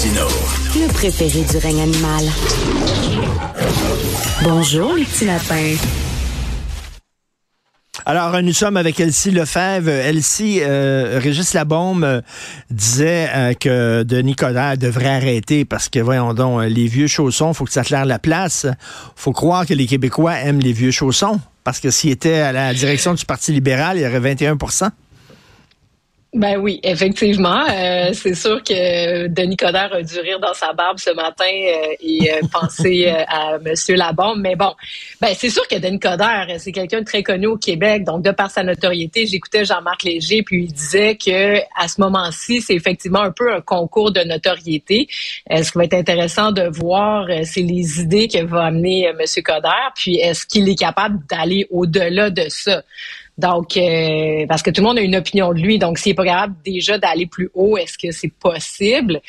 Martineau. Le préféré du règne animal. Bonjour, les petits lapins. Alors, nous sommes avec Elsie Lefebvre. Elsie, euh, Régis Labombe euh, disait euh, que Denis Coderre devrait arrêter parce que, voyons donc, les vieux chaussons, faut que ça claire la place. faut croire que les Québécois aiment les vieux chaussons parce que s'il était à la direction du Parti libéral, il y aurait 21 ben oui, effectivement. Euh, c'est sûr que Denis Coderre a dû rire dans sa barbe ce matin euh, et euh, penser à Monsieur Labombe. Mais bon, ben c'est sûr que Denis Coderre, c'est quelqu'un de très connu au Québec. Donc, de par sa notoriété, j'écoutais Jean-Marc Léger, puis il disait que à ce moment-ci, c'est effectivement un peu un concours de notoriété. ce qui va être intéressant de voir, c'est les idées que va amener Monsieur Coderre, puis est-ce qu'il est capable d'aller au-delà de ça? Donc, euh, parce que tout le monde a une opinion de lui. Donc, s'il n'est pas capable déjà d'aller plus haut, est-ce que c'est possible?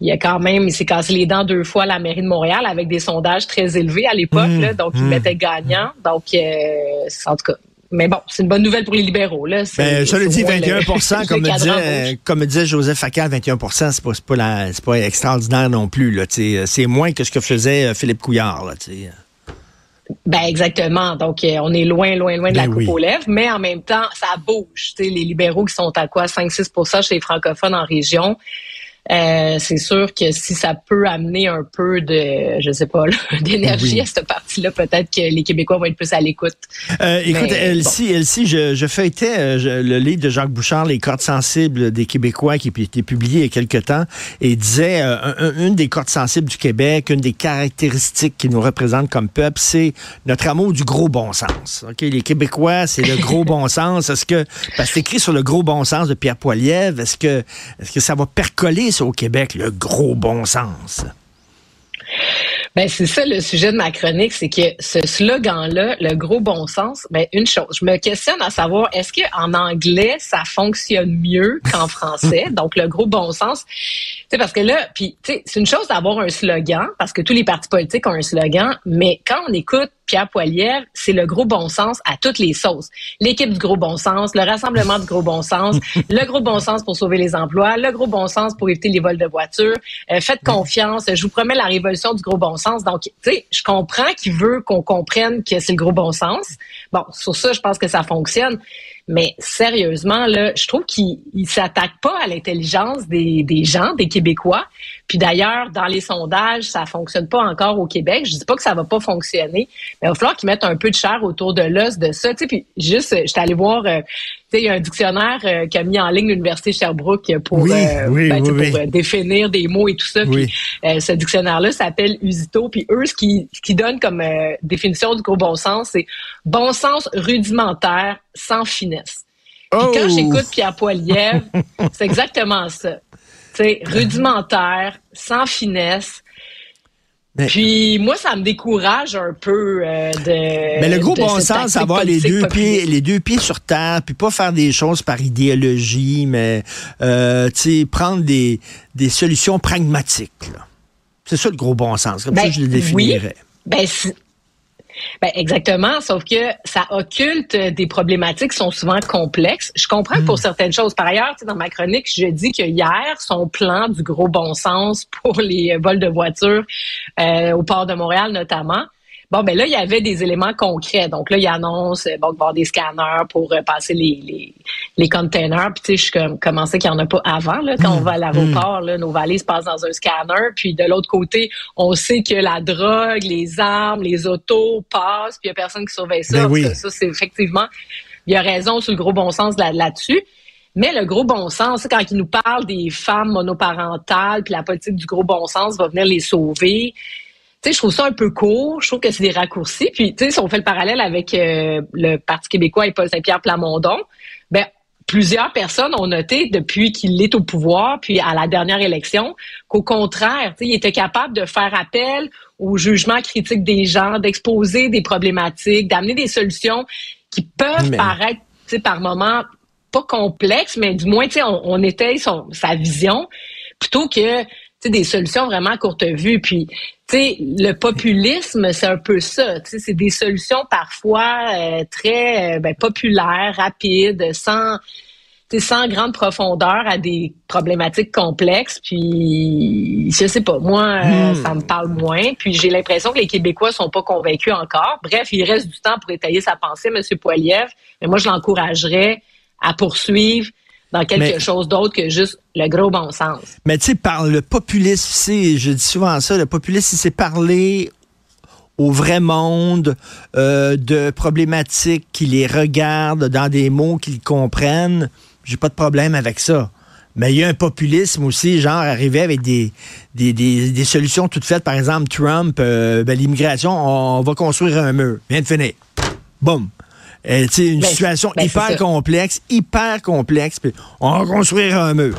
Il a quand même, il s'est cassé les dents deux fois à la mairie de Montréal avec des sondages très élevés à l'époque, mmh, donc il mmh. était gagnant. Donc, euh, en tout cas, mais bon, c'est une bonne nouvelle pour les libéraux. Là. Ben, ça le dit 21 comme, disait, comme disait Joseph Facal, 21% c'est pas, pas, pas extraordinaire non plus. C'est moins que ce que faisait euh, Philippe Couillard. Là, ben exactement. Donc, euh, on est loin, loin, loin de la ben coupe aux lèvres, mais en même temps, ça bouge. les libéraux qui sont à quoi? 5-6% chez les francophones en région, euh, c'est sûr que si ça peut amener un peu de, je sais pas, d'énergie à cette partie-là, peut-être que les Québécois vont être plus à l'écoute. Euh, écoute, Elsie, Elsie, je, je feuilletais euh, le livre de Jacques Bouchard, Les cordes sensibles des Québécois, qui a été publié il y a quelque temps, et disait une des cordes sensibles du Québec, une des caractéristiques qui nous représentent comme peuple, c'est notre amour du gros bon sens. Ok, Les Québécois, c'est le gros bon sens. Est-ce que, parce que c'est écrit sur le gros bon sens de Pierre Poilievre, est-ce que, est-ce que ça va percoler au Québec, le gros bon sens. Ben c'est ça le sujet de ma chronique, c'est que ce slogan-là, le gros bon sens, ben une chose, je me questionne à savoir est-ce que en anglais ça fonctionne mieux qu'en français, donc le gros bon sens, c'est parce que là, puis c'est une chose d'avoir un slogan parce que tous les partis politiques ont un slogan, mais quand on écoute Pierre Poilievre, c'est le gros bon sens à toutes les sauces. L'équipe du gros bon sens, le rassemblement du gros bon sens, le gros bon sens pour sauver les emplois, le gros bon sens pour éviter les vols de voitures. Euh, faites confiance, je vous promets la révolution du gros bon sens. Donc, tu sais, je comprends qu'il veut qu'on comprenne que c'est le gros bon sens. Bon, sur ça, je pense que ça fonctionne. Mais sérieusement, là, je trouve qu'il ne s'attaque pas à l'intelligence des, gens, des Québécois. Puis d'ailleurs, dans les sondages, ça fonctionne pas encore au Québec. Je dis pas que ça va pas fonctionner, mais il va falloir qu'ils mettent un peu de chair autour de l'os de ça. Tu sais, puis juste, j'étais allé voir, euh, il y a un dictionnaire euh, qui a mis en ligne l'université Sherbrooke pour, euh, ben, pour définir des mots et tout ça. Puis ce dictionnaire-là s'appelle Usito. Puis eux, ce qui, ce qui donne comme définition du gros bon sens, c'est bon sens rudimentaire sans finesse. Puis quand oh! j'écoute Pierre Poilievre, c'est exactement ça rudimentaire, sans finesse. Puis moi, ça me décourage un peu euh, de. Mais le gros bon sens, avoir les deux pieds, les deux pieds sur terre, puis pas faire des choses par idéologie, mais euh, prendre des, des solutions pragmatiques. C'est ça le gros bon sens. Comme ça, ben, je le définirais. Ben, ben exactement, sauf que ça occulte des problématiques qui sont souvent complexes. Je comprends pour hmm. certaines choses. Par ailleurs, dans ma chronique, je dis que hier, son plan du gros bon sens pour les vols de voitures euh, au port de Montréal notamment, Bon, ben là, il y avait des éléments concrets. Donc là, il annonce bon, qu'il va avoir des scanners pour euh, passer les, les, les containers. Puis tu sais, je comme, commençais qu'il n'y en a pas avant. Là, quand on va à l'aéroport, là, nos valises passent dans un scanner. Puis de l'autre côté, on sait que la drogue, les armes, les autos passent. Puis il n'y a personne qui surveille ça. Ben ça, c'est effectivement... Il y a raison sur le gros bon sens là-dessus. Mais le gros bon sens, quand il nous parle des femmes monoparentales, puis la politique du gros bon sens va venir les sauver, sais, je trouve ça un peu court. Je trouve que c'est des raccourcis. Puis, tu sais, si on fait le parallèle avec euh, le Parti québécois et Paul Saint-Pierre Plamondon, ben plusieurs personnes ont noté depuis qu'il est au pouvoir, puis à la dernière élection, qu'au contraire, il était capable de faire appel au jugement critique des gens, d'exposer des problématiques, d'amener des solutions qui peuvent paraître, par moments pas complexes, mais du moins, on, on étaye son, sa vision plutôt que des solutions vraiment à courte vue. Puis, le populisme, c'est un peu ça. C'est des solutions parfois euh, très euh, ben, populaires, rapides, sans sans grande profondeur à des problématiques complexes. Puis, je sais pas, moi, euh, hmm. ça me parle moins. Puis, j'ai l'impression que les Québécois sont pas convaincus encore. Bref, il reste du temps pour étayer sa pensée, M. Poiliev. Mais moi, je l'encouragerais à poursuivre dans quelque chose d'autre que juste le gros bon sens. Mais tu sais, par le populisme, je dis souvent ça, le populisme, c'est parler au vrai monde euh, de problématiques qui les regardent dans des mots qu'ils comprennent. J'ai pas de problème avec ça. Mais il y a un populisme aussi, genre arriver avec des, des, des, solutions toutes faites. Par exemple, Trump, euh, ben, l'immigration, on, va construire un mur. Vient de finir. Boum. Euh, une ben, situation ben, hyper complexe, hyper complexe, puis on va construire un mur.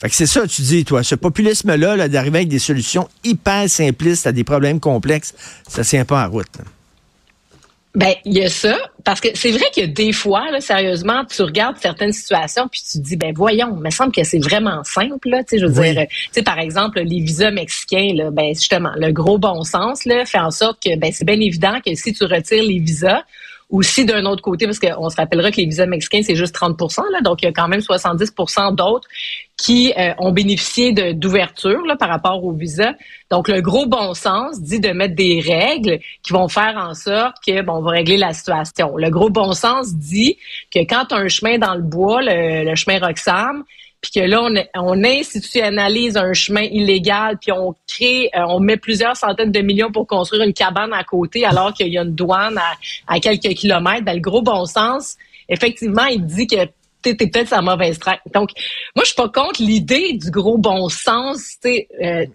Fait que c'est ça, tu dis, toi, ce populisme-là, -là, d'arriver avec des solutions hyper simplistes à des problèmes complexes, ça tient pas en route. Ben, il y a ça, parce que c'est vrai que des fois, là, sérieusement, tu regardes certaines situations puis tu te dis, ben voyons, il me semble que c'est vraiment simple, là, tu sais, je veux dire, tu sais, par exemple, les visas mexicains, là, ben justement, le gros bon sens, là, fait en sorte que, ben c'est bien évident que si tu retires les visas, ou si d'un autre côté, parce qu'on se rappellera que les visas mexicains, c'est juste 30 là, donc il y a quand même 70% d'autres qui euh, ont bénéficié d'ouverture par rapport aux visas. Donc, le gros bon sens dit de mettre des règles qui vont faire en sorte que bon, on va régler la situation. Le gros bon sens dit que quand tu as un chemin dans le bois, le, chemin Roxham, puis que là, on, on, institutionnalise un chemin illégal, puis on crée, euh, on met plusieurs centaines de millions pour construire une cabane à côté, alors qu'il y a une douane à, quelques kilomètres. Ben, le gros bon sens, effectivement, il dit que t'es peut-être sa mauvaise traque. Donc, moi, je suis pas contre l'idée du gros bon sens, tu euh,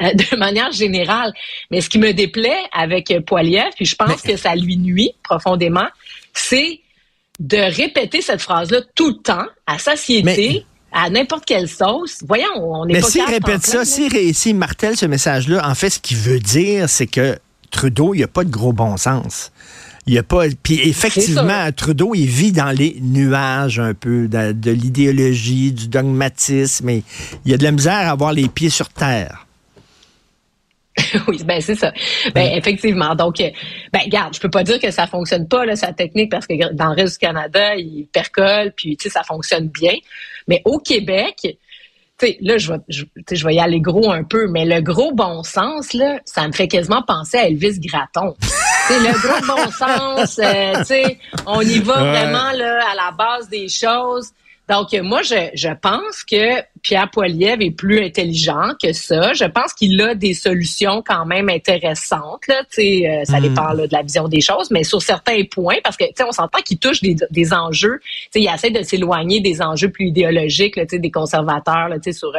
de manière générale. Mais ce qui me déplaît avec Poiliev, puis je pense que ça lui nuit profondément, c'est de répéter cette phrase-là tout le temps à satiété à n'importe quelle sauce. Voyons, on pas Mais s'il répète ça, s'il si martèle ce message-là, en fait, ce qu'il veut dire, c'est que Trudeau, il n'y a pas de gros bon sens. Il y a pas. Puis effectivement, Trudeau, il vit dans les nuages un peu de, l'idéologie, du dogmatisme, et il y a de la misère à avoir les pieds sur terre. oui, ben c'est ça. Ben effectivement. Donc, euh, ben regarde, je peux pas dire que ça fonctionne pas là, sa technique parce que dans le reste du Canada, il percole, puis tu sais, ça fonctionne bien. Mais au Québec, tu sais, là, je vais, je, je vais y aller gros un peu, mais le gros bon sens, là, ça me fait quasiment penser à Elvis Gratton. c'est le gros bon sens, euh, tu sais, on y va vraiment là, à la base des choses. Donc, moi, je, je pense que Pierre Poilievre est plus intelligent que ça. Je pense qu'il a des solutions quand même intéressantes. Là, euh, ça hmm. dépend là, de la vision des choses, mais sur certains points, parce que on s'entend qu'il touche des, des enjeux. Il essaie de s'éloigner des enjeux plus idéologiques, là, des conservateurs là, sur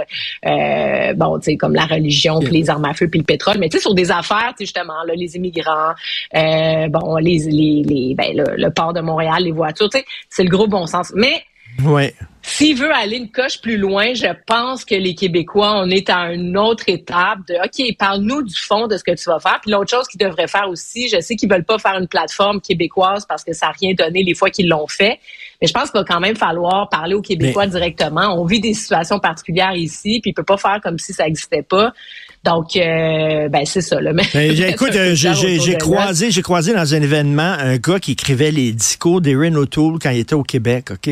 euh, bon, comme la religion, puis les armes à feu, puis le pétrole, mais sur des affaires, justement, là, les immigrants, euh, bon, les, les, les ben, le, le port de Montréal, les voitures, c'est le gros bon sens. Mais Ouais. S'il veut aller une coche plus loin, je pense que les Québécois, on est à une autre étape de OK, parle-nous du fond de ce que tu vas faire. Puis l'autre chose qu'ils devraient faire aussi, je sais qu'ils veulent pas faire une plateforme québécoise parce que ça n'a rien donné les fois qu'ils l'ont fait. Mais je pense qu'il va quand même falloir parler aux Québécois directement. On vit des situations particulières ici, puis il peut pas faire comme si ça n'existait pas. Donc, euh, ben c'est ça. Là. Ben, écoute, euh, j'ai croisé, j'ai croisé dans un événement un gars qui écrivait les discours d'Erin O'Toole quand il était au Québec, ok?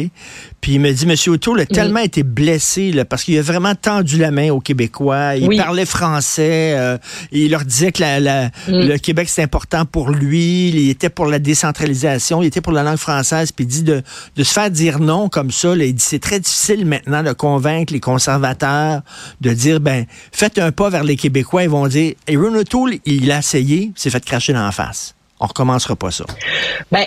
Puis il me dit, Monsieur O'Toole a tellement été blessé là, parce qu'il a vraiment tendu la main aux Québécois. Il parlait français. Euh, il leur disait que la, mm. le Québec c'est important pour lui. Il était pour la décentralisation. Il était pour la langue française. Puis il dit de, de se faire dire non comme ça. Là, il dit c'est très difficile maintenant de convaincre les conservateurs de dire ben faites un pas vers les Québécois, ils vont dire Aaron O'Toole, il a essayé, s'est fait cracher dans la face. On recommencera pas ça. Ben,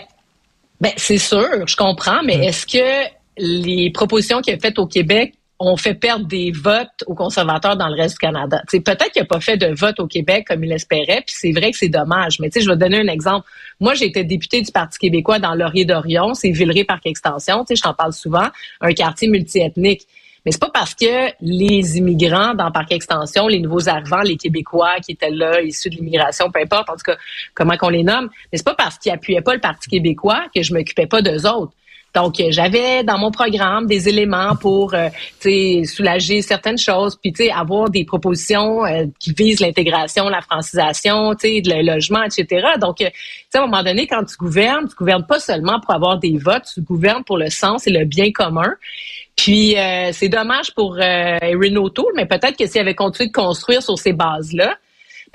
ben c'est sûr, je comprends, mais est-ce que les propositions qu'il a faites au Québec ont fait perdre des votes aux conservateurs dans le reste du Canada? peut-être qu'il n'a pas fait de vote au Québec comme il espérait, puis c'est vrai que c'est dommage. Mais je vais donner un exemple. Moi, j'ai été député du Parti québécois dans Laurier-Dorion, c'est Villeray Parc Extension, je t'en parle souvent, un quartier multiethnique. Mais c'est pas parce que les immigrants dans Parc Extension, les nouveaux arrivants, les Québécois qui étaient là, issus de l'immigration, peu importe, en tout cas, comment qu'on les nomme, mais c'est pas parce qu'ils appuyaient pas le Parti québécois que je m'occupais pas d'eux autres. Donc, j'avais dans mon programme des éléments pour, euh, soulager certaines choses, puis, avoir des propositions qui visent l'intégration, la francisation, le logement, etc. Donc, sais, à un moment donné, quand tu gouvernes, tu gouvernes pas seulement pour avoir des votes, tu gouvernes pour le sens et le bien commun. Puis euh, c'est dommage pour euh, O'Toole, mais peut-être que s'il avait continué de construire sur ces bases-là,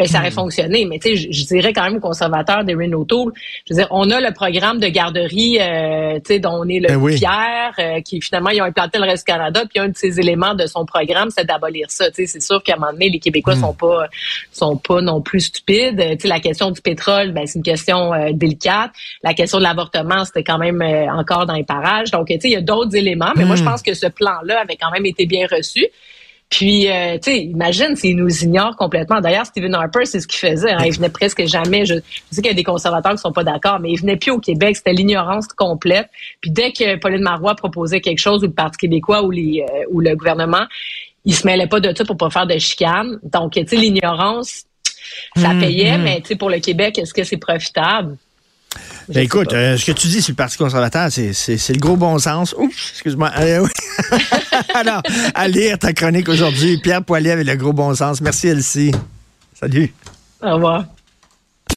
ben, ça aurait hmm. fonctionné. Mais tu sais, je, dirais quand même aux conservateurs des O'Toole, je veux dire, on a le programme de garderie, euh, tu sais, dont on est le ben fier, euh, qui finalement ils ont implanté le reste Canada, puis un de ces éléments de son programme, c'est d'abolir ça. Tu sais, c'est sûr qu'à un moment donné, les Québécois hmm. sont pas sont pas non plus stupides. Tu sais, la question du pétrole, ben c'est une question euh, délicate. La question de l'avortement, c'était quand même encore dans les parages. Donc, tu sais, il y a d'autres éléments, mais moi je hmm. pense que ce plan-là avait quand même été bien reçu. Puis, euh, tu sais, imagine s'ils nous ignorent complètement. D'ailleurs, Stephen Harper, c'est ce qu'il faisait. Hein. Il venait presque jamais. Je, sais qu'il y a des conservateurs qui sont pas d'accord, mais il venait plus au Québec. C'était l'ignorance complète. Puis dès que Pauline Marois proposait quelque chose, ou le Parti québécois, ou, les, euh, ou le gouvernement, il se mêlait pas de ça pour pas faire de chicane. Donc, tu sais, l'ignorance, ça mmh, payait, mmh. mais tu sais, pour le Québec, est-ce que c'est profitable? Ben, écoute, euh, ce que tu dis sur le Parti conservateur, c'est le gros bon sens. Oups, excuse-moi. Euh, Alors, à lire ta chronique aujourd'hui. Pierre Poilier avec le gros bon sens. Merci, Elsie. Salut. Au revoir.